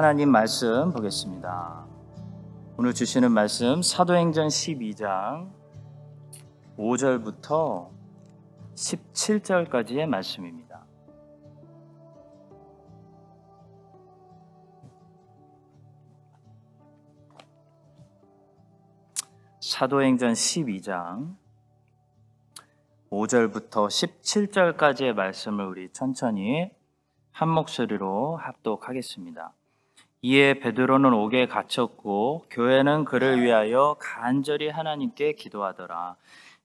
하나님 말씀 보겠습니다. 오늘 주시는 말씀 사도행전 12장 5절부터 17절까지의 말씀입니다. 사도행전 12장 5절부터 17절까지의 말씀을 우리 천천히 한 목소리로 합독하겠습니다. 이에 베드로는 옥에 갇혔고 교회는 그를 위하여 간절히 하나님께 기도하더라.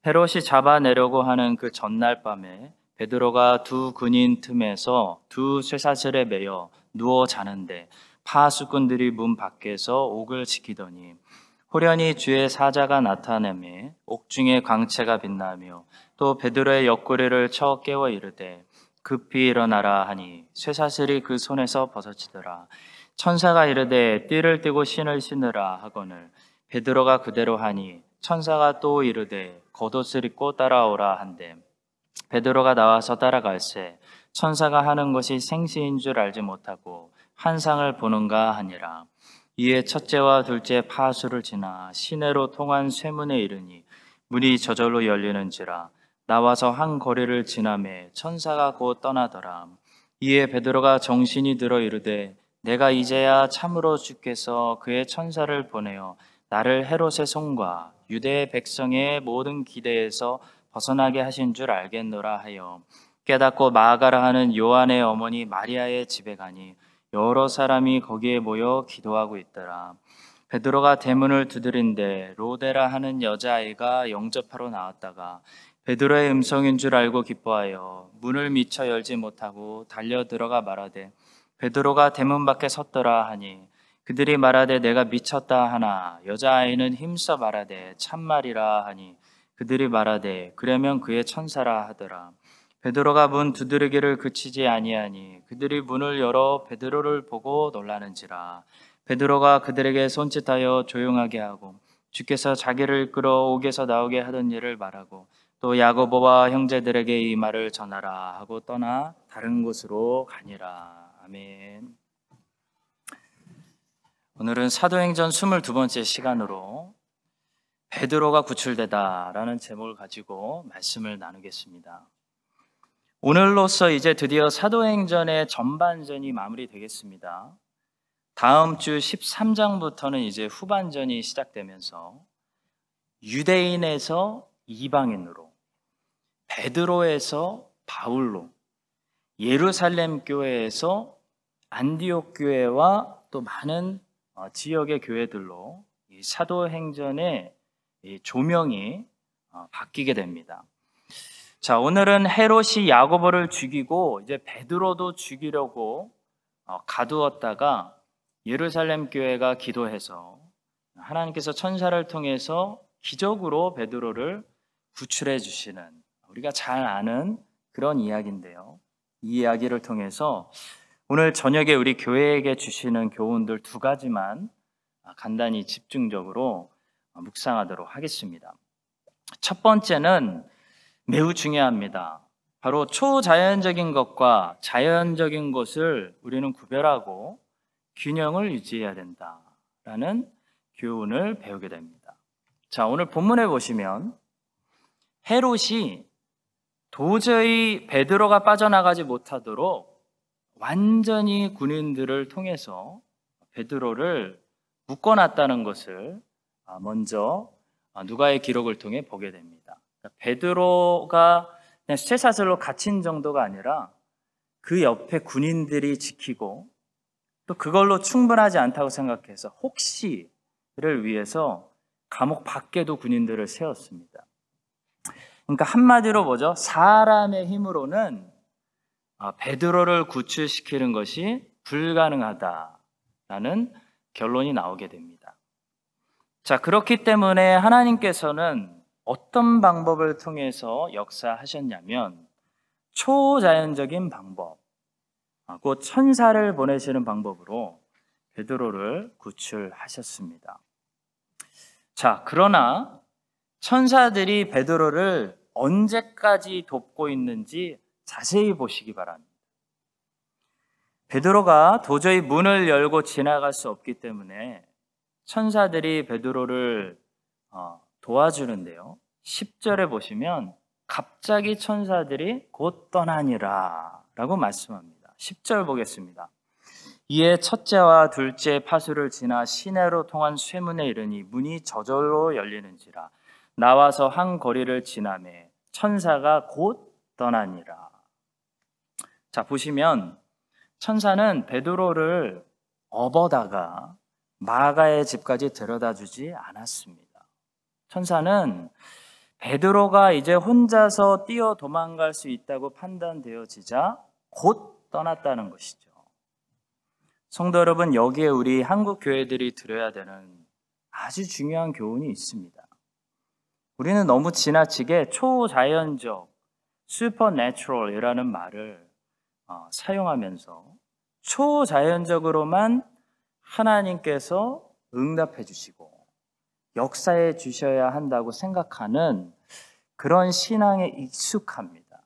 헤롯이 잡아내려고 하는 그 전날 밤에 베드로가 두 군인 틈에서 두 쇠사슬에 매여 누워 자는데 파수꾼들이 문 밖에서 옥을 지키더니 호련히 주의 사자가 나타내매 옥중에 광채가 빛나며 또 베드로의 옆구리를 쳐 깨워 이르되 급히 일어나라 하니 쇠사슬이 그 손에서 벗어지더라. 천사가 이르되 띠를 띠고 신을 신으라 하거늘 베드로가 그대로 하니 천사가 또 이르되 겉옷을 입고 따라오라 한데 베드로가 나와서 따라갈새 천사가 하는 것이 생시인 줄 알지 못하고 환상을 보는가 하니라. 이에 첫째와 둘째 파수를 지나 시내로 통한 쇠문에 이르니 문이 저절로 열리는지라 나와서 한 거리를 지나매 천사가 곧 떠나더라. 이에 베드로가 정신이 들어 이르되 내가 이제야 참으로 주께서 그의 천사를 보내어 나를 헤롯의 손과 유대 백성의 모든 기대에서 벗어나게 하신 줄 알겠노라 하여 깨닫고 마가라 하는 요한의 어머니 마리아의 집에 가니 여러 사람이 거기에 모여 기도하고 있더라. 베드로가 대문을 두드린데 로데라 하는 여자아이가 영접하러 나왔다가 베드로의 음성인 줄 알고 기뻐하여 문을 미쳐 열지 못하고 달려 들어가 말하되 베드로가 대문 밖에 섰더라 하니 그들이 말하되 내가 미쳤다 하나 여자아이는 힘써 말하되 참말이라 하니 그들이 말하되 그러면 그의 천사라 하더라. 베드로가 문 두드리기를 그치지 아니하니 그들이 문을 열어 베드로를 보고 놀라는지라. 베드로가 그들에게 손짓하여 조용하게 하고 주께서 자기를 이끌어 옥에서 나오게 하던 일을 말하고 또 야고보와 형제들에게 이 말을 전하라 하고 떠나 다른 곳으로 가니라 아멘. 오늘은 사도행전 22번째 시간으로 베드로가 구출되다라는 제목을 가지고 말씀을 나누겠습니다. 오늘로서 이제 드디어 사도행전의 전반전이 마무리되겠습니다. 다음 주 13장부터는 이제 후반전이 시작되면서 유대인에서 이방인으로 베드로에서 바울로 예루살렘 교회에서 안디옥 교회와 또 많은 어, 지역의 교회들로 사도 행전의 조명이 어, 바뀌게 됩니다. 자, 오늘은 헤롯이 야고보를 죽이고 이제 베드로도 죽이려고 어, 가두었다가 예루살렘 교회가 기도해서 하나님께서 천사를 통해서 기적으로 베드로를 구출해 주시는 우리가 잘 아는 그런 이야기인데요. 이 이야기를 통해서 오늘 저녁에 우리 교회에게 주시는 교훈들 두 가지만 간단히 집중적으로 묵상하도록 하겠습니다. 첫 번째는 매우 중요합니다. 바로 초자연적인 것과 자연적인 것을 우리는 구별하고 균형을 유지해야 된다라는 교훈을 배우게 됩니다. 자, 오늘 본문에 보시면 헤롯이 도저히 베드로가 빠져나가지 못하도록 완전히 군인들을 통해서 베드로를 묶어놨다는 것을 아, 먼저 아, 누가의 기록을 통해 보게 됩니다. 그러니까 베드로가 그냥 쇠사슬로 갇힌 정도가 아니라 그 옆에 군인들이 지키고 또 그걸로 충분하지 않다고 생각해서 혹시를 위해서 감옥 밖에도 군인들을 세웠습니다. 그러니까 한마디로 뭐죠? 사람의 힘으로는 아, 베드로를 구출시키는 것이 불가능하다라는 결론이 나오게 됩니다. 자, 그렇기 때문에 하나님께서는 어떤 방법을 통해서 역사하셨냐면 초자연적인 방법, 아, 곧 천사를 보내시는 방법으로 베드로를 구출하셨습니다. 자, 그러나 천사들이 베드로를 언제까지 돕고 있는지 자세히 보시기 바랍니다. 베드로가 도저히 문을 열고 지나갈 수 없기 때문에 천사들이 베드로를 어, 도와주는데요. 10절에 보시면 갑자기 천사들이 곧 떠나니라 라고 말씀합니다. 10절 보겠습니다. 이에 첫째와 둘째 파수를 지나 시내로 통한 쇠문에 이르니 문이 저절로 열리는지라 나와서 한 거리를 지나매 천사가 곧 떠나니라. 자 보시면 천사는 베드로를 업어다가 마가의 집까지 데려다 주지 않았습니다. 천사는 베드로가 이제 혼자서 뛰어 도망갈 수 있다고 판단되어지자 곧 떠났다는 것이죠. 성도 여러분, 여기에 우리 한국 교회들이 들어야 되는 아주 중요한 교훈이 있습니다. 우리는 너무 지나치게 초자연적, supernatural 이라는 말을 어, 사용하면서 초자연적으로만 하나님께서 응답해 주시고 역사해 주셔야 한다고 생각하는 그런 신앙에 익숙합니다.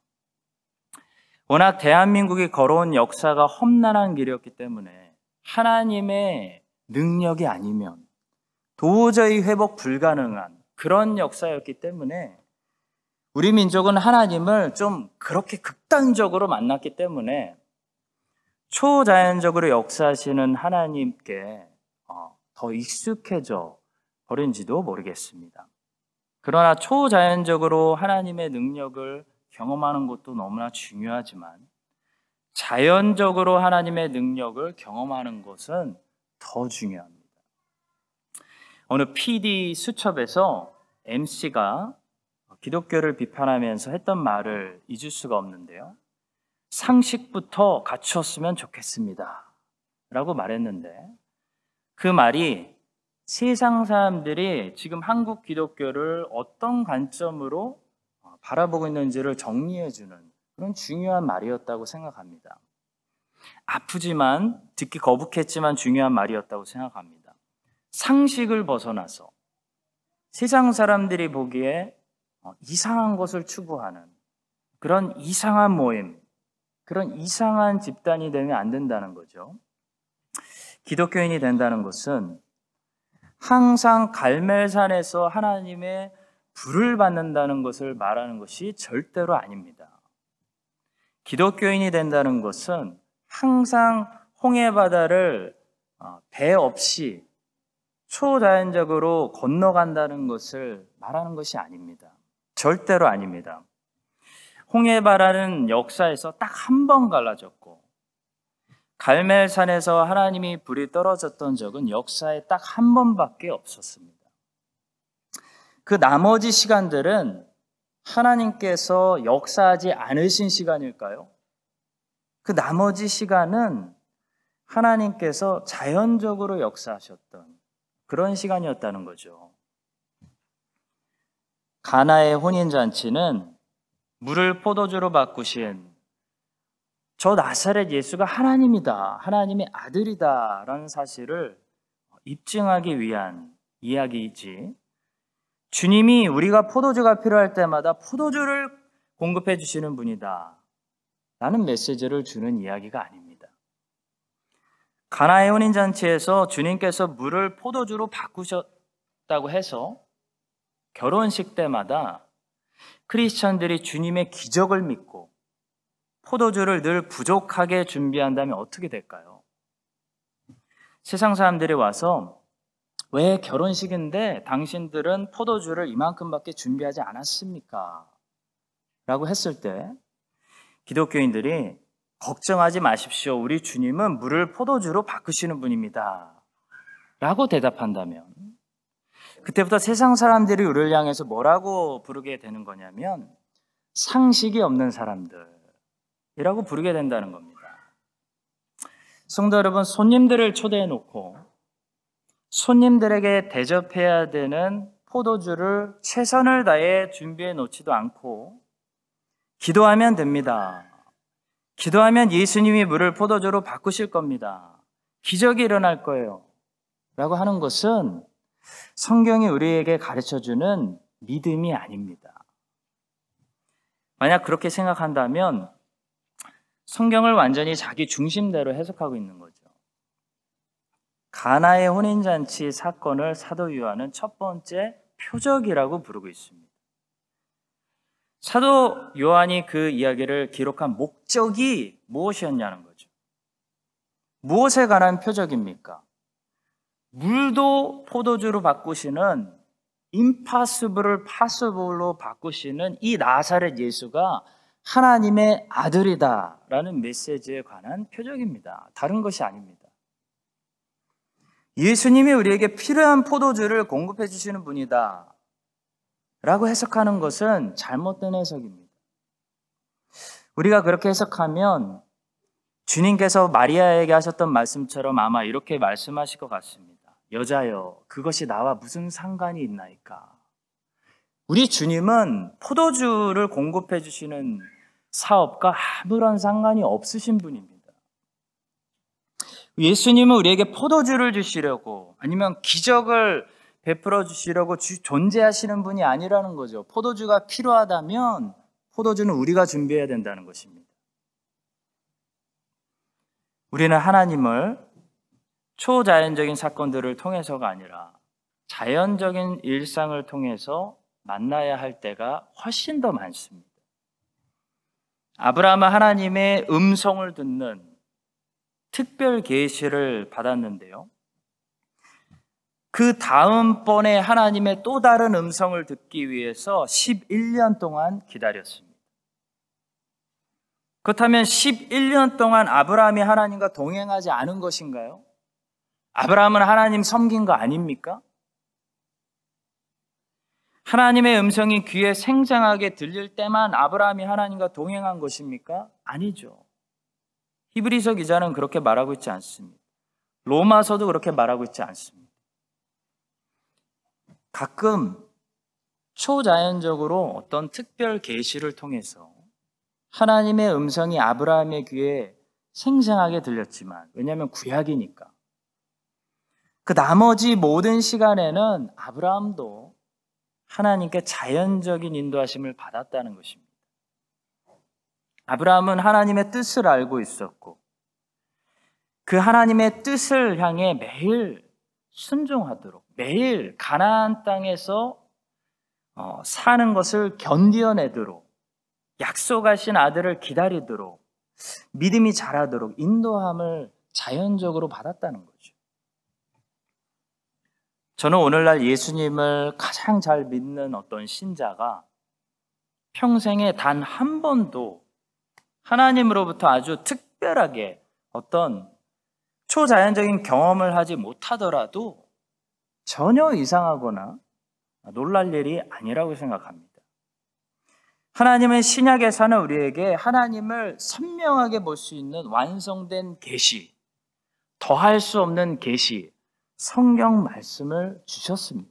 워낙 대한민국이 걸어온 역사가 험난한 길이었기 때문에 하나님의 능력이 아니면 도저히 회복 불가능한 그런 역사였기 때문에 우리 민족은 하나님을 좀 그렇게 극단적으로 만났기 때문에 초자연적으로 역사하시는 하나님께 어, 더 익숙해져 버린지도 모르겠습니다. 그러나 초자연적으로 하나님의 능력을 경험하는 것도 너무나 중요하지만 자연적으로 하나님의 능력을 경험하는 것은 더 중요합니다. 어느 PD 수첩에서 MC가 기독교를 비판하면서 했던 말을 잊을 수가 없는데요. 상식부터 갖추었으면 좋겠습니다. 라고 말했는데 그 말이 세상 사람들이 지금 한국 기독교를 어떤 관점으로 바라보고 있는지를 정리해주는 그런 중요한 말이었다고 생각합니다. 아프지만 듣기 거북했지만 중요한 말이었다고 생각합니다. 상식을 벗어나서 세상 사람들이 보기에 이상한 것을 추구하는 그런 이상한 모임, 그런 이상한 집단이 되면 안 된다는 거죠. 기독교인이 된다는 것은 항상 갈멜산에서 하나님의 불을 받는다는 것을 말하는 것이 절대로 아닙니다. 기독교인이 된다는 것은 항상 홍해 바다를 어, 배 없이 초자연적으로 건너간다는 것을 말하는 것이 아닙니다. 절대로 아닙니다. 홍해 바다는 역사에서 딱 한 번 갈라졌고 갈멜산에서 하나님이 불이 떨어졌던 적은 역사에 딱 한 번밖에 없었습니다. 그 나머지 시간들은 하나님께서 역사하지 않으신 시간일까요? 그 나머지 시간은 하나님께서 자연적으로 역사하셨던 그런 시간이었다는 거죠. 가나의 혼인 잔치는 물을 포도주로 바꾸신 저 나사렛 예수가 하나님이다, 하나님의 아들이다 라는 사실을 입증하기 위한 이야기이지 주님이 우리가 포도주가 필요할 때마다 포도주를 공급해 주시는 분이다. 라는 메시지를 주는 이야기가 아닙니다. 가나의 혼인 잔치에서 주님께서 물을 포도주로 바꾸셨다고 해서 결혼식 때마다 크리스천들이 주님의 기적을 믿고 포도주를 늘 부족하게 준비한다면 어떻게 될까요? 세상 사람들이 와서 왜 결혼식인데 당신들은 포도주를 이만큼밖에 준비하지 않았습니까? 라고 했을 때 기독교인들이 걱정하지 마십시오. 우리 주님은 물을 포도주로 바꾸시는 분입니다. 라고 대답한다면 그때부터 세상 사람들이 우리를 향해서 뭐라고 부르게 되는 거냐면 상식이 없는 사람들이라고 부르게 된다는 겁니다. 성도 여러분, 손님들을 초대해 놓고 손님들에게 대접해야 되는 포도주를 최선을 다해 준비해 놓지도 않고 기도하면 됩니다. 기도하면 예수님이 물을 포도주로 바꾸실 겁니다. 기적이 일어날 거예요. 라고 하는 것은 성경이 우리에게 가르쳐 주는 믿음이 아닙니다. 만약 그렇게 생각한다면 성경을 완전히 자기 중심대로 해석하고 있는 거죠. 가나의 혼인잔치 사건을 사도 요한은 첫 번째 표적이라고 부르고 있습니다. 사도 요한이 그 이야기를 기록한 목적이 무엇이었냐는 거죠. 무엇에 관한 표적입니까? 물도 포도주로 바꾸시는 임파서블을 파서블로 바꾸시는 이 나사렛 예수가 하나님의 아들이다라는 메시지에 관한 표적입니다. 다른 것이 아닙니다. 예수님이 우리에게 필요한 포도주를 공급해 주시는 분이다. 라고 해석하는 것은 잘못된 해석입니다. 우리가 그렇게 해석하면 주님께서 마리아에게 하셨던 말씀처럼 아마 이렇게 말씀하실 것 같습니다. 여자여, 그것이 나와 무슨 상관이 있나이까? 우리 주님은 포도주를 공급해 주시는 사업과 아무런 상관이 없으신 분입니다. 예수님은 우리에게 포도주를 주시려고 아니면 기적을 베풀어 주시려고 주, 존재하시는 분이 아니라는 거죠. 포도주가 필요하다면 포도주는 우리가 준비해야 된다는 것입니다. 우리는 하나님을 초자연적인 사건들을 통해서가 아니라 자연적인 일상을 통해서 만나야 할 때가 훨씬 더 많습니다. 아브라함은 하나님의 음성을 듣는 특별 계시를 받았는데요. 그 다음번에 하나님의 또 다른 음성을 듣기 위해서 11년 동안 기다렸습니다. 그렇다면 11년 동안 아브라함이 하나님과 동행하지 않은 것인가요? 아브라함은 하나님 섬긴 거 아닙니까? 하나님의 음성이 귀에 생생하게 들릴 때만 아브라함이 하나님과 동행한 것입니까? 아니죠. 히브리서 기자는 그렇게 말하고 있지 않습니다. 로마서도 그렇게 말하고 있지 않습니다. 가끔 초자연적으로 어떤 특별 계시를 통해서 하나님의 음성이 아브라함의 귀에 생생하게 들렸지만 왜냐하면 구약이니까 그 나머지 모든 시간에는 아브라함도 하나님께 자연적인 인도하심을 받았다는 것입니다. 아브라함은 하나님의 뜻을 알고 있었고 그 하나님의 뜻을 향해 매일 순종하도록 매일 가나안 땅에서 어, 사는 것을 견디어내도록 약속하신 아들을 기다리도록 믿음이 자라도록 인도함을 자연적으로 받았다는 거죠. 저는 오늘날 예수님을 가장 잘 믿는 어떤 신자가 평생에 단 한 번도 하나님으로부터 아주 특별하게 어떤 초자연적인 경험을 하지 못하더라도 전혀 이상하거나 놀랄 일이 아니라고 생각합니다. 하나님의 신약에서는 우리에게 하나님을 선명하게 볼 수 있는 완성된 계시, 더할 수 없는 계시, 성경 말씀을 주셨습니다.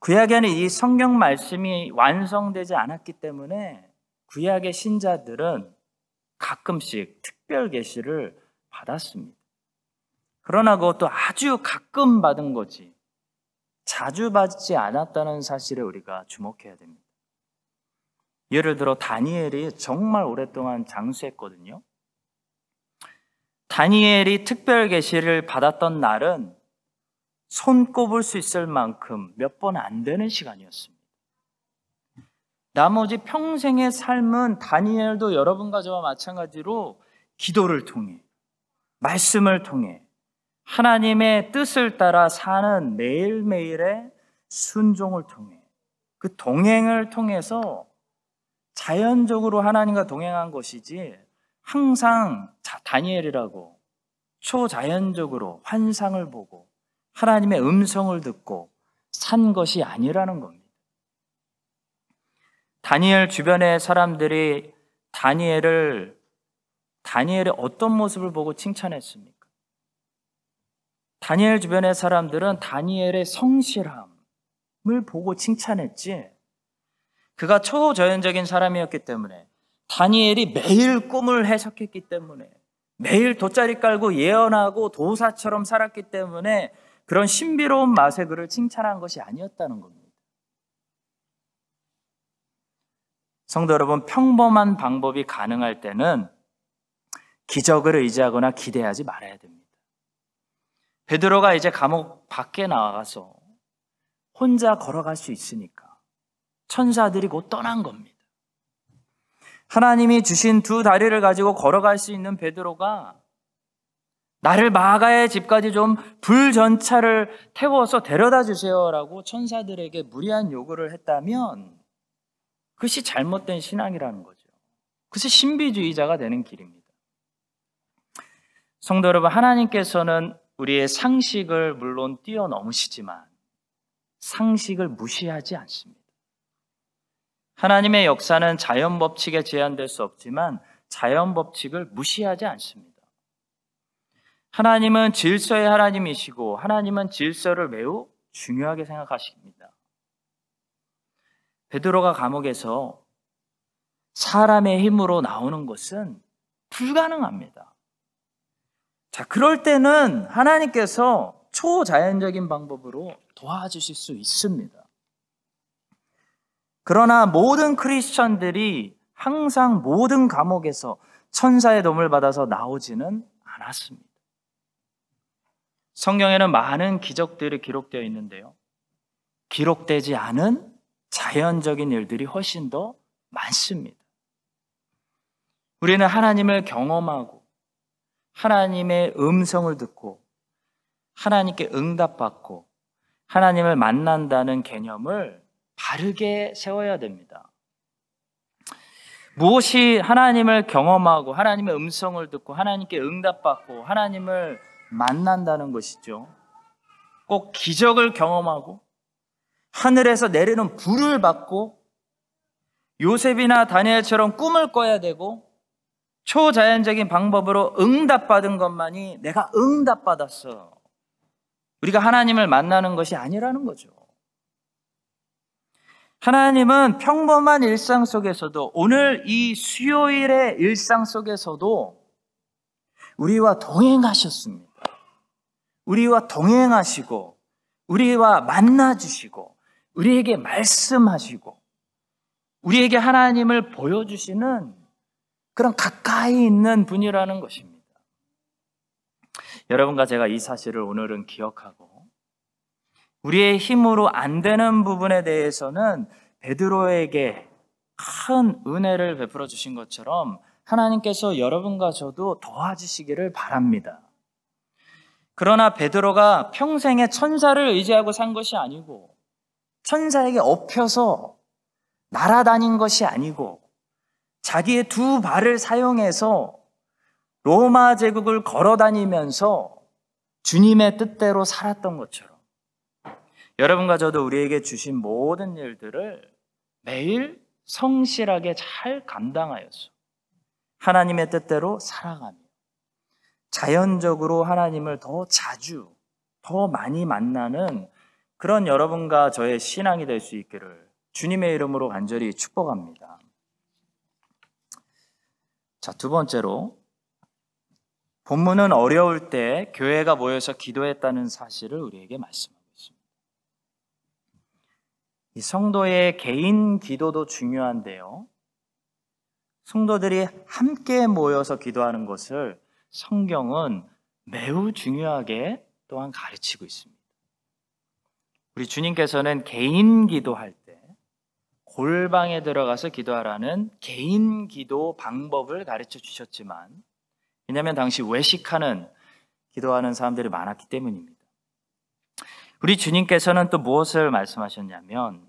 구약에는 이 성경 말씀이 완성되지 않았기 때문에 구약의 신자들은 가끔씩 특별 계시를 받았습니다. 그러나 그것도 아주 가끔 받은 거지 자주 받지 않았다는 사실에 우리가 주목해야 됩니다. 예를 들어 다니엘이 정말 오랫동안 장수했거든요. 다니엘이 특별 계시를 받았던 날은 손꼽을 수 있을 만큼 몇 번 안 되는 시간이었습니다. 나머지 평생의 삶은 다니엘도 여러분과 저와 마찬가지로 기도를 통해, 말씀을 통해, 하나님의 뜻을 따라 사는 매일매일의 순종을 통해, 그 동행을 통해서 자연적으로 하나님과 동행한 것이지 항상 다니엘이라고 초자연적으로 환상을 보고 하나님의 음성을 듣고 산 것이 아니라는 겁니다. 다니엘 주변의 사람들이 다니엘을 다니엘의 어떤 모습을 보고 칭찬했습니까? 다니엘 주변의 사람들은 다니엘의 성실함을 보고 칭찬했지. 그가 초저연적인 사람이었기 때문에 다니엘이 매일 꿈을 해석했기 때문에 매일 돗자리 깔고 예언하고 도사처럼 살았기 때문에 그런 신비로운 맛에 그를 칭찬한 것이 아니었다는 겁니다. 성도 여러분, 평범한 방법이 가능할 때는 기적을 의지하거나 기대하지 말아야 됩니다. 베드로가 이제 감옥 밖에 나가서 혼자 걸어갈 수 있으니까 천사들이 곧 떠난 겁니다. 하나님이 주신 두 다리를 가지고 걸어갈 수 있는 베드로가 나를 마가의 집까지 좀 불전차를 태워서 데려다 주세요라고 천사들에게 무리한 요구를 했다면 그것이 잘못된 신앙이라는 거죠. 그것이 신비주의자가 되는 길입니다. 성도 여러분, 하나님께서는 우리의 상식을 물론 뛰어넘으시지만 상식을 무시하지 않습니다. 하나님의 역사는 자연 법칙에 제한될 수 없지만 자연 법칙을 무시하지 않습니다. 하나님은 질서의 하나님이시고 하나님은 질서를 매우 중요하게 생각하십니다. 베드로가 감옥에서 사람의 힘으로 나오는 것은 불가능합니다. 자, 그럴 때는 하나님께서 초자연적인 방법으로 도와주실 수 있습니다. 그러나 모든 크리스천들이 항상 모든 감옥에서 천사의 도움을 받아서 나오지는 않았습니다. 성경에는 많은 기적들이 기록되어 있는데요. 기록되지 않은 자연적인 일들이 훨씬 더 많습니다. 우리는 하나님을 경험하고 하나님의 음성을 듣고 하나님께 응답받고 하나님을 만난다는 개념을 바르게 세워야 됩니다. 무엇이 하나님을 경험하고 하나님의 음성을 듣고 하나님께 응답받고 하나님을 만난다는 것이죠. 꼭 기적을 경험하고 하늘에서 내리는 불을 받고 요셉이나 다니엘처럼 꿈을 꿔야 되고 초자연적인 방법으로 응답받은 것만이 내가 응답받았어. 우리가 하나님을 만나는 것이 아니라는 거죠. 하나님은 평범한 일상 속에서도 오늘 이 수요일의 일상 속에서도 우리와 동행하셨습니다. 우리와 동행하시고 우리와 만나 주시고 우리에게 말씀하시고 우리에게 하나님을 보여주시는 그런 가까이 있는 분이라는 것입니다. 여러분과 제가 이 사실을 오늘은 기억하고 우리의 힘으로 안 되는 부분에 대해서는 베드로에게 큰 은혜를 베풀어 주신 것처럼 하나님께서 여러분과 저도 도와주시기를 바랍니다. 그러나 베드로가 평생에 천사를 의지하고 산 것이 아니고 천사에게 엎혀서 날아다닌 것이 아니고 자기의 두 발을 사용해서 로마 제국을 걸어 다니면서 주님의 뜻대로 살았던 것처럼 여러분과 저도 우리에게 주신 모든 일들을 매일 성실하게 잘 감당하여서 하나님의 뜻대로 살아가며 자연적으로 하나님을 더 자주, 더 많이 만나는 그런 여러분과 저의 신앙이 될 수 있기를 주님의 이름으로 간절히 축복합니다. 자, 두 번째로 본문은 어려울 때 교회가 모여서 기도했다는 사실을 우리에게 말씀합니다. 이 성도의 개인 기도도 중요한데요. 성도들이 함께 모여서 기도하는 것을 성경은 매우 중요하게 또한 가르치고 있습니다. 우리 주님께서는 개인 기도할 때 골방에 들어가서 기도하라는 개인 기도 방법을 가르쳐 주셨지만, 왜냐하면 당시 외식하는 기도하는 사람들이 많았기 때문입니다. 우리 주님께서는 또 무엇을 말씀하셨냐면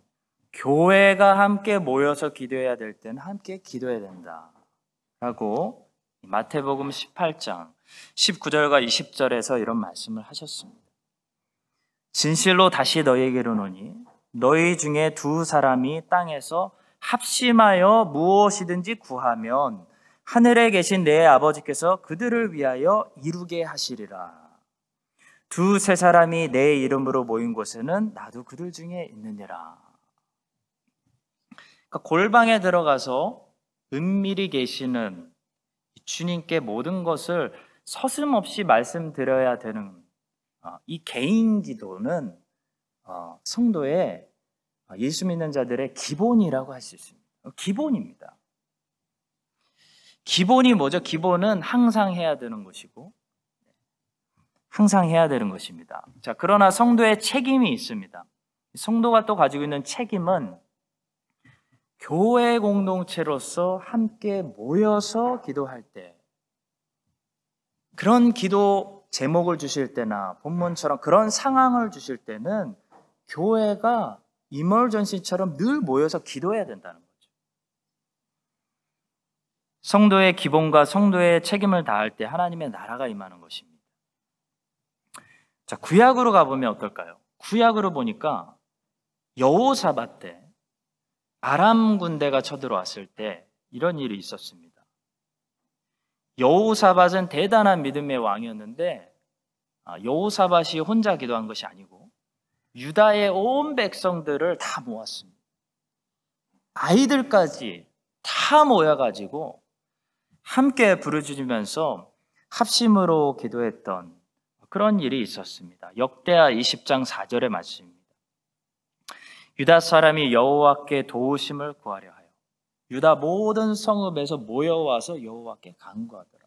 교회가 함께 모여서 기도해야 될 때는 함께 기도해야 된다. 라고 마태복음 18장 19절과 20절에서 이런 말씀을 하셨습니다. 진실로 다시 너희에게로 노니 너희 중에 두 사람이 땅에서 합심하여 무엇이든지 구하면 하늘에 계신 내 아버지께서 그들을 위하여 이루게 하시리라. 두세 사람이 내 이름으로 모인 곳에는 나도 그들 중에 있느니라. 그러니까 골방에 들어가서 은밀히 계시는 주님께 모든 것을 서슴없이 말씀드려야 되는 어, 이 개인 기도는 어, 성도의 어, 예수 믿는 자들의 기본이라고 할 수 있습니다. 기본입니다. 기본이 뭐죠? 기본은 항상 해야 되는 것이고, 항상 해야 되는 것입니다. 자, 그러나 성도의 책임이 있습니다. 성도가 또 가지고 있는 책임은 교회 공동체로서 함께 모여서 기도할 때, 그런 기도 제목을 주실 때나 본문처럼 그런 상황을 주실 때는 교회가 이멀전시처럼 늘 모여서 기도해야 된다는 거죠. 성도의 기본과 성도의 책임을 다할 때 하나님의 나라가 임하는 것입니다. 자, 구약으로 가보면 어떨까요? 구약으로 보니까 여호사밧 때 아람 군대가 쳐들어왔을 때 이런 일이 있었습니다. 여호사밧은 대단한 믿음의 왕이었는데 아, 여호사밧이 혼자 기도한 것이 아니고 유다의 온 백성들을 다 모았습니다. 아이들까지 다 모여가지고 함께 부르짖으면서 합심으로 기도했던 그런 일이 있었습니다. 역대하 20장 4절의 말씀입니다. 유다 사람이 여호와께 도우심을 구하려 하여 유다 모든 성읍에서 모여와서 여호와께 간구하더라.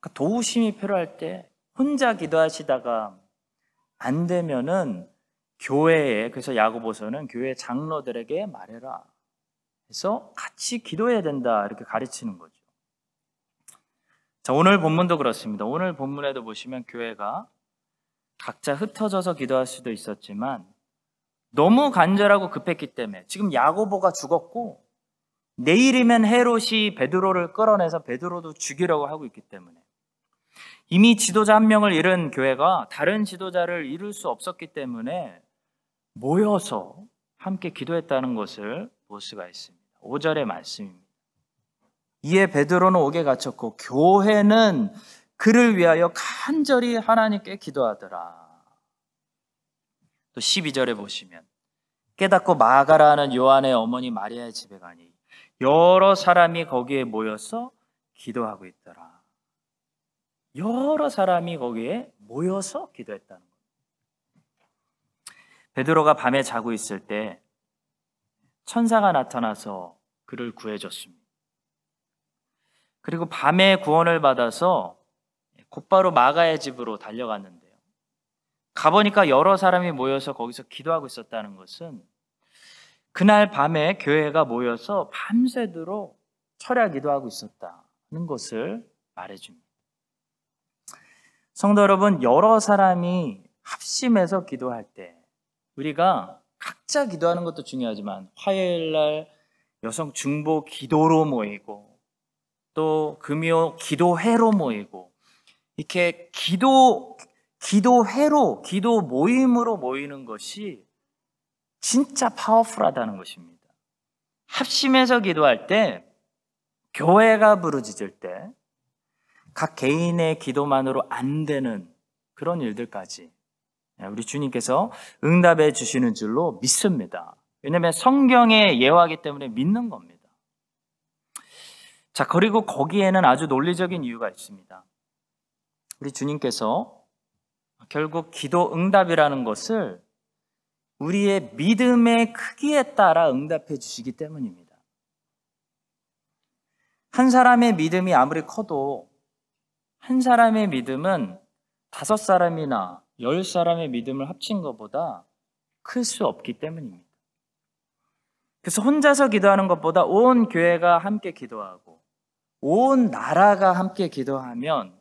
그러니까 도우심이 필요할 때 혼자 기도하시다가 안 되면은 교회에 그래서 야고보서는 교회 장로들에게 말해라. 그래서 같이 기도해야 된다 이렇게 가르치는 거죠. 자, 오늘 본문도 그렇습니다. 오늘 본문에도 보시면 교회가 각자 흩어져서 기도할 수도 있었지만 너무 간절하고 급했기 때문에 지금 야고보가 죽었고 내일이면 헤롯이 베드로를 끌어내서 베드로도 죽이려고 하고 있기 때문에 이미 지도자 한 명을 잃은 교회가 다른 지도자를 잃을 수 없었기 때문에 모여서 함께 기도했다는 것을 볼 수가 있습니다. 5절의 말씀입니다. 이에 베드로는 옥에 갇혔고 교회는 그를 위하여 간절히 하나님께 기도하더라. 또 12절에 보시면 깨닫고 마가라는 요한의 어머니 마리아의 집에 가니 여러 사람이 거기에 모여서 기도하고 있더라. 여러 사람이 거기에 모여서 기도했다는 겁니다. 베드로가 밤에 자고 있을 때 천사가 나타나서 그를 구해줬습니다. 그리고 밤에 구원을 받아서 곧바로 마가의 집으로 달려갔는데 가보니까 여러 사람이 모여서 거기서 기도하고 있었다는 것은 그날 밤에 교회가 모여서 밤새도록 철야 기도하고 있었다는 것을 말해줍니다. 성도 여러분, 여러 사람이 합심해서 기도할 때 우리가 각자 기도하는 것도 중요하지만 화요일 날 여성 중보 기도로 모이고 또 금요 기도회로 모이고 이렇게 기도 기도회로, 기도 모임으로 모이는 것이 진짜 파워풀하다는 것입니다. 합심해서 기도할 때, 교회가 부르짖을 때, 각 개인의 기도만으로 안 되는 그런 일들까지 우리 주님께서 응답해 주시는 줄로 믿습니다. 왜냐하면 성경의 예화이기 때문에 믿는 겁니다. 자, 그리고 거기에는 아주 논리적인 이유가 있습니다. 우리 주님께서 결국 기도 응답이라는 것을 우리의 믿음의 크기에 따라 응답해 주시기 때문입니다. 한 사람의 믿음이 아무리 커도 한 사람의 믿음은 다섯 사람이나 열 사람의 믿음을 합친 것보다 클 수 없기 때문입니다. 그래서 혼자서 기도하는 것보다 온 교회가 함께 기도하고 온 나라가 함께 기도하면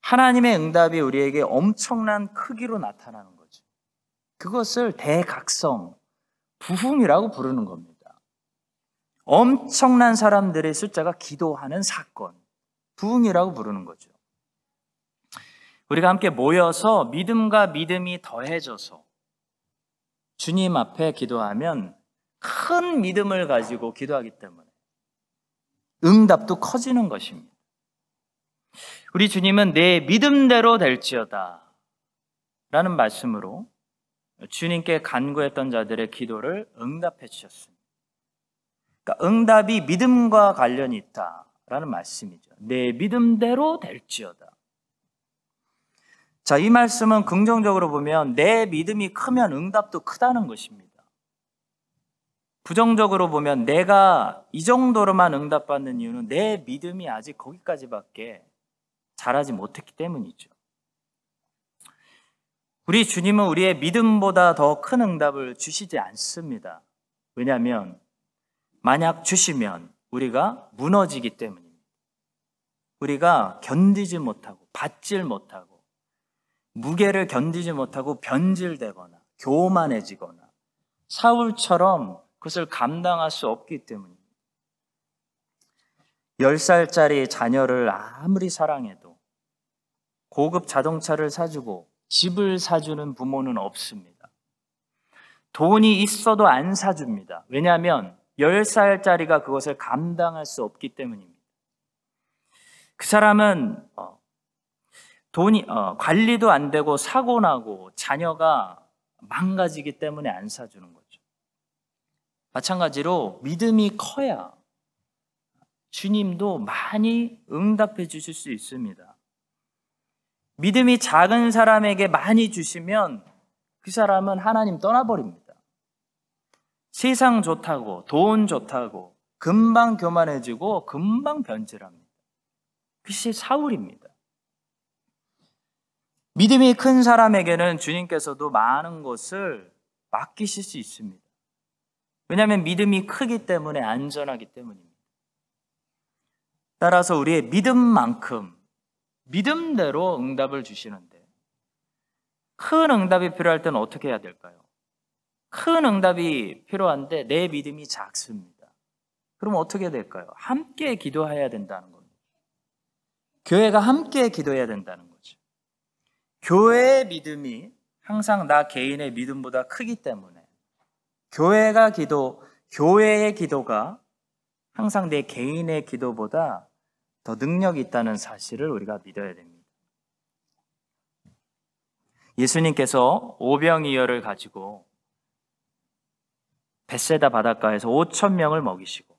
하나님의 응답이 우리에게 엄청난 크기로 나타나는 거죠. 그것을 대각성, 부흥이라고 부르는 겁니다. 엄청난 사람들의 숫자가 기도하는 사건, 부흥이라고 부르는 거죠. 우리가 함께 모여서 믿음과 믿음이 더해져서 주님 앞에 기도하면 큰 믿음을 가지고 기도하기 때문에 응답도 커지는 것입니다. 우리 주님은 내 믿음대로 될지어다 라는 말씀으로 주님께 간구했던 자들의 기도를 응답해 주셨습니다. 그러니까 응답이 믿음과 관련이 있다라는 말씀이죠. 내 믿음대로 될지어다. 자, 이 말씀은 긍정적으로 보면 내 믿음이 크면 응답도 크다는 것입니다. 부정적으로 보면 내가 이 정도로만 응답받는 이유는 내 믿음이 아직 거기까지밖에 자라지 못했기 때문이죠. 우리 주님은 우리의 믿음보다 더 큰 응답을 주시지 않습니다. 왜냐하면 만약 주시면 우리가 무너지기 때문입니다. 우리가 견디지 못하고 받질 못하고 무게를 견디지 못하고 변질되거나 교만해지거나 사울처럼 그것을 감당할 수 없기 때문입니다. 10살짜리 자녀를 아무리 사랑해도 고급 자동차를 사주고 집을 사주는 부모는 없습니다. 돈이 있어도 안 사줍니다. 왜냐하면 10살짜리가 그것을 감당할 수 없기 때문입니다. 그 사람은 어, 돈이 어, 관리도 안 되고 사고 나고 자녀가 망가지기 때문에 안 사주는 거죠. 마찬가지로 믿음이 커야 주님도 많이 응답해 주실 수 있습니다. 믿음이 작은 사람에게 많이 주시면 그 사람은 하나님 떠나버립니다. 세상 좋다고, 돈 좋다고, 금방 교만해지고, 금방 변질합니다. 그것이 사울입니다. 믿음이 큰 사람에게는 주님께서도 많은 것을 맡기실 수 있습니다. 왜냐하면 믿음이 크기 때문에 안전하기 때문입니다. 따라서 우리의 믿음만큼 믿음대로 응답을 주시는데 큰 응답이 필요할 때는 어떻게 해야 될까요? 큰 응답이 필요한데 내 믿음이 작습니다. 그럼 어떻게 될까요? 함께 기도해야 된다는 겁니다. 교회가 함께 기도해야 된다는 거죠. 교회의 믿음이 항상 나 개인의 믿음보다 크기 때문에 교회가 기도, 교회의 기도가 항상 내 개인의 기도보다 더 능력이 있다는 사실을 우리가 믿어야 됩니다. 예수님께서 오병이어를 가지고 베세다 바닷가에서 5천 명을 먹이시고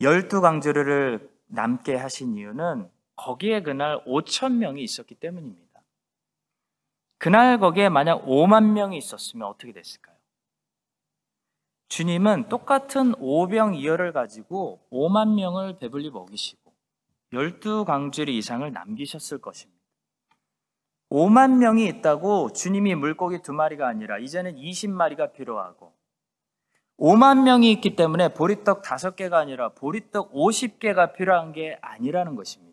열두 강주를 남게 하신 이유는 거기에 그날 5천 명이 있었기 때문입니다. 그날 거기에 만약 5만 명이 있었으면 어떻게 됐을까요? 주님은 똑같은 오병이어를 가지고 5만 명을 배불리 먹이시고 12강주리 이상을 남기셨을 것입니다. 5만 명이 있다고 주님이 물고기 두 마리가 아니라 이제는 20마리가 필요하고 5만 명이 있기 때문에 보리떡 5개가 아니라 보리떡 50개가 필요한 게 아니라는 것입니다.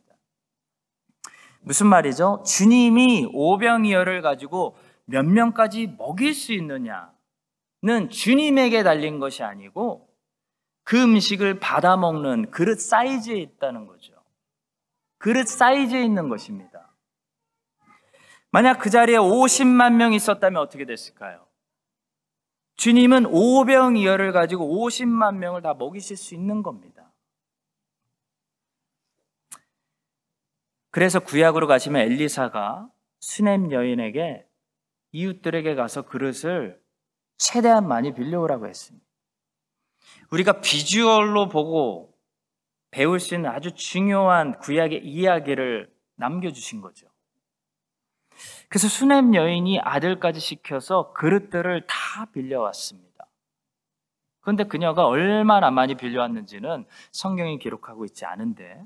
무슨 말이죠? 주님이 오병이어를 가지고 몇 명까지 먹일 수 있느냐? 는 주님에게 달린 것이 아니고 그 음식을 받아 먹는 그릇 사이즈에 있다는 거죠. 그릇 사이즈에 있는 것입니다. 만약 그 자리에 50만 명이 있었다면 어떻게 됐을까요? 주님은 오병이어를 가지고 50만 명을 다 먹이실 수 있는 겁니다. 그래서 구약으로 가시면 엘리사가 수넴 여인에게 이웃들에게 가서 그릇을 최대한 많이 빌려오라고 했습니다. 우리가 비주얼로 보고 배울 수 있는 아주 중요한 구약의 이야기를 남겨주신 거죠. 그래서 수넴 여인이 아들까지 시켜서 그릇들을 다 빌려왔습니다. 그런데 그녀가 얼마나 많이 빌려왔는지는 성경이 기록하고 있지 않은데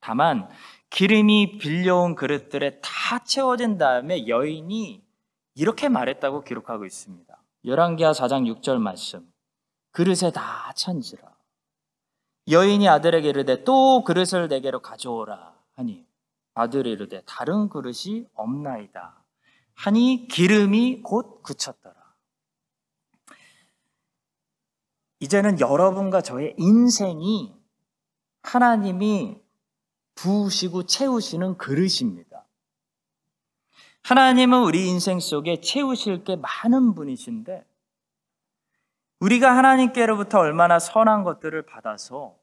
다만 기름이 빌려온 그릇들에 다 채워진 다음에 여인이 이렇게 말했다고 기록하고 있습니다. 열왕기하 4장 6절 말씀. 그릇에 다 천지라. 여인이 아들에게 이르되 또 그릇을 내게로 가져오라 하니 아들이 이르되 다른 그릇이 없나이다. 하니 기름이 곧 그쳤더라. 이제는 여러분과 저의 인생이 하나님이 부으시고 채우시는 그릇입니다. 하나님은 우리 인생 속에 채우실 게 많은 분이신데 우리가 하나님께로부터 얼마나 선한 것들을 받아서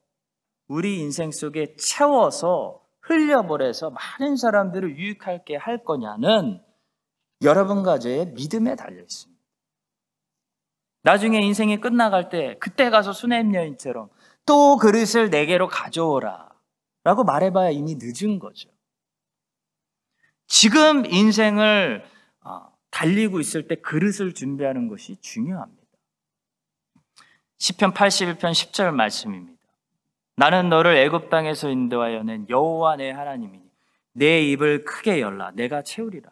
우리 인생 속에 채워서 흘려보내서 많은 사람들을 유익하게 할 거냐는 여러분과 저의 믿음에 달려 있습니다. 나중에 인생이 끝나갈 때 그때 가서 수냄 여인처럼 또 그릇을 내게로 가져오라 라고 말해봐야 이미 늦은 거죠. 지금 인생을 어, 달리고 있을 때 그릇을 준비하는 것이 중요합니다. 시편 81편 10절 말씀입니다. 나는 너를 애굽 땅에서 인도하여 낸 여호와 내 하나님이니 내 입을 크게 열라 내가 채우리라.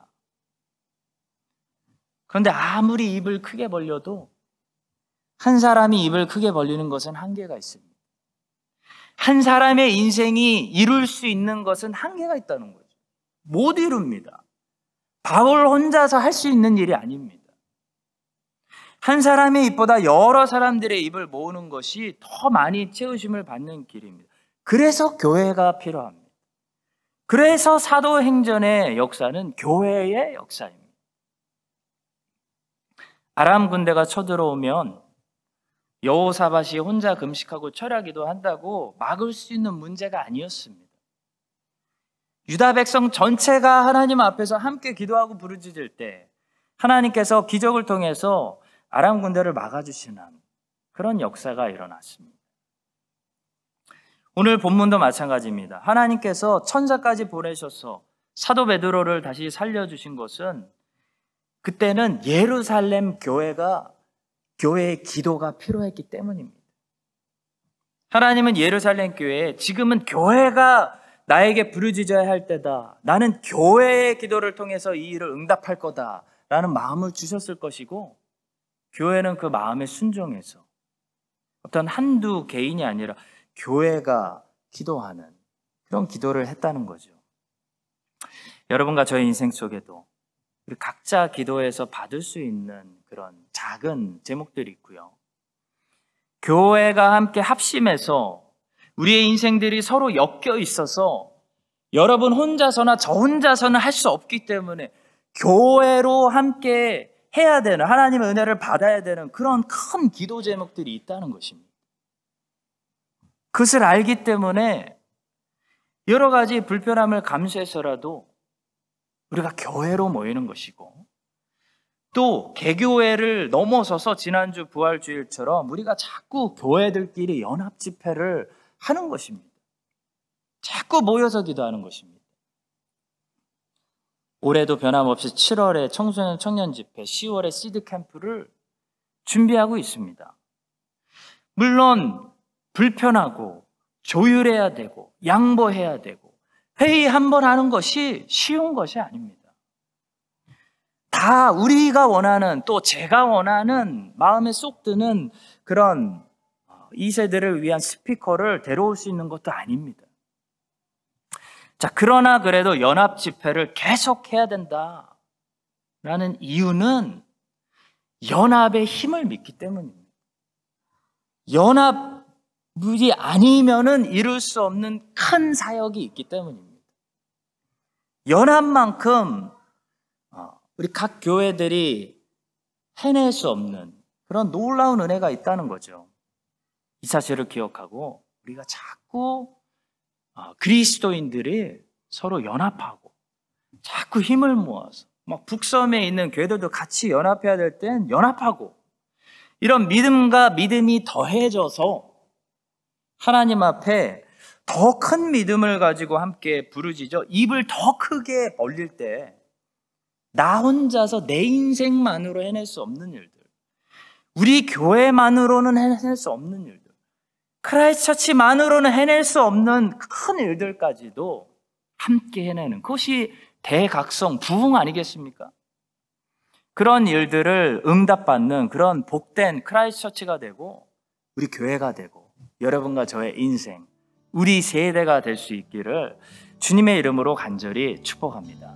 그런데 아무리 입을 크게 벌려도 한 사람이 입을 크게 벌리는 것은 한계가 있습니다. 한 사람의 인생이 이룰 수 있는 것은 한계가 있다는 거죠. 못 이룹니다. 바울 혼자서 할 수 있는 일이 아닙니다. 한 사람의 입보다 여러 사람들의 입을 모으는 것이 더 많이 채우심을 받는 길입니다. 그래서 교회가 필요합니다. 그래서 사도행전의 역사는 교회의 역사입니다. 아람 군대가 쳐들어오면 여호사밭이 혼자 금식하고 철야기도 한다고 막을 수 있는 문제가 아니었습니다. 유다 백성 전체가 하나님 앞에서 함께 기도하고 부르짖을 때 하나님께서 기적을 통해서 아람 군대를 막아주시는 그런 역사가 일어났습니다. 오늘 본문도 마찬가지입니다. 하나님께서 천사까지 보내셔서 사도 베드로를 다시 살려주신 것은 그때는 예루살렘 교회가 교회의 기도가 필요했기 때문입니다. 하나님은 예루살렘 교회에 지금은 교회가 나에게 부르짖어야 할 때다. 나는 교회의 기도를 통해서 이 일을 응답할 거다. 라는 마음을 주셨을 것이고, 교회는 그 마음에 순종해서 어떤 한두 개인이 아니라 교회가 기도하는 그런 기도를 했다는 거죠. 여러분과 저의 인생 속에도 우리 각자 기도해서 받을 수 있는 그런 작은 제목들이 있고요. 교회가 함께 합심해서 우리의 인생들이 서로 엮여 있어서 여러분 혼자서나 저 혼자서는 할 수 없기 때문에 교회로 함께 해야 되는 하나님의 은혜를 받아야 되는 그런 큰 기도 제목들이 있다는 것입니다. 그것을 알기 때문에 여러 가지 불편함을 감수해서라도 우리가 교회로 모이는 것이고 또 개교회를 넘어서서 지난주 부활주일처럼 우리가 자꾸 교회들끼리 연합 집회를 하는 것입니다. 자꾸 모여서 기도하는 것입니다. 올해도 변함없이 7월에 청소년 청년 집회, 10월에 시드 캠프를 준비하고 있습니다. 물론 불편하고 조율해야 되고 양보해야 되고 회의 한 번 하는 것이 쉬운 것이 아닙니다. 다 우리가 원하는 또 제가 원하는 마음에 쏙 드는 그런 2세대를 위한 스피커를 데려올 수 있는 것도 아닙니다. 자, 그러나 그래도 연합 집회를 계속 해야 된다. 라는 이유는 연합의 힘을 믿기 때문입니다. 연합이 아니면은 이룰 수 없는 큰 사역이 있기 때문입니다. 연합만큼 어, 우리 각 교회들이 해낼 수 없는 그런 놀라운 은혜가 있다는 거죠. 이 사실을 기억하고 우리가 자꾸 어, 그리스도인들이 서로 연합하고 자꾸 힘을 모아서 막 북섬에 있는 교회들도 같이 연합해야 될 땐 연합하고 이런 믿음과 믿음이 더해져서 하나님 앞에 더 큰 믿음을 가지고 함께 부르짖어 입을 더 크게 벌릴 때 나 혼자서 내 인생만으로 해낼 수 없는 일들 우리 교회만으로는 해낼 수 없는 일들 크라이스트 처치만으로는 해낼 수 없는 큰 일들까지도 함께 해내는 그것이 대각성 부흥 아니겠습니까? 그런 일들을 응답받는 그런 복된 크라이스트 처치가 되고 우리 교회가 되고 여러분과 저의 인생 우리 세대가 될 수 있기를 주님의 이름으로 간절히 축복합니다.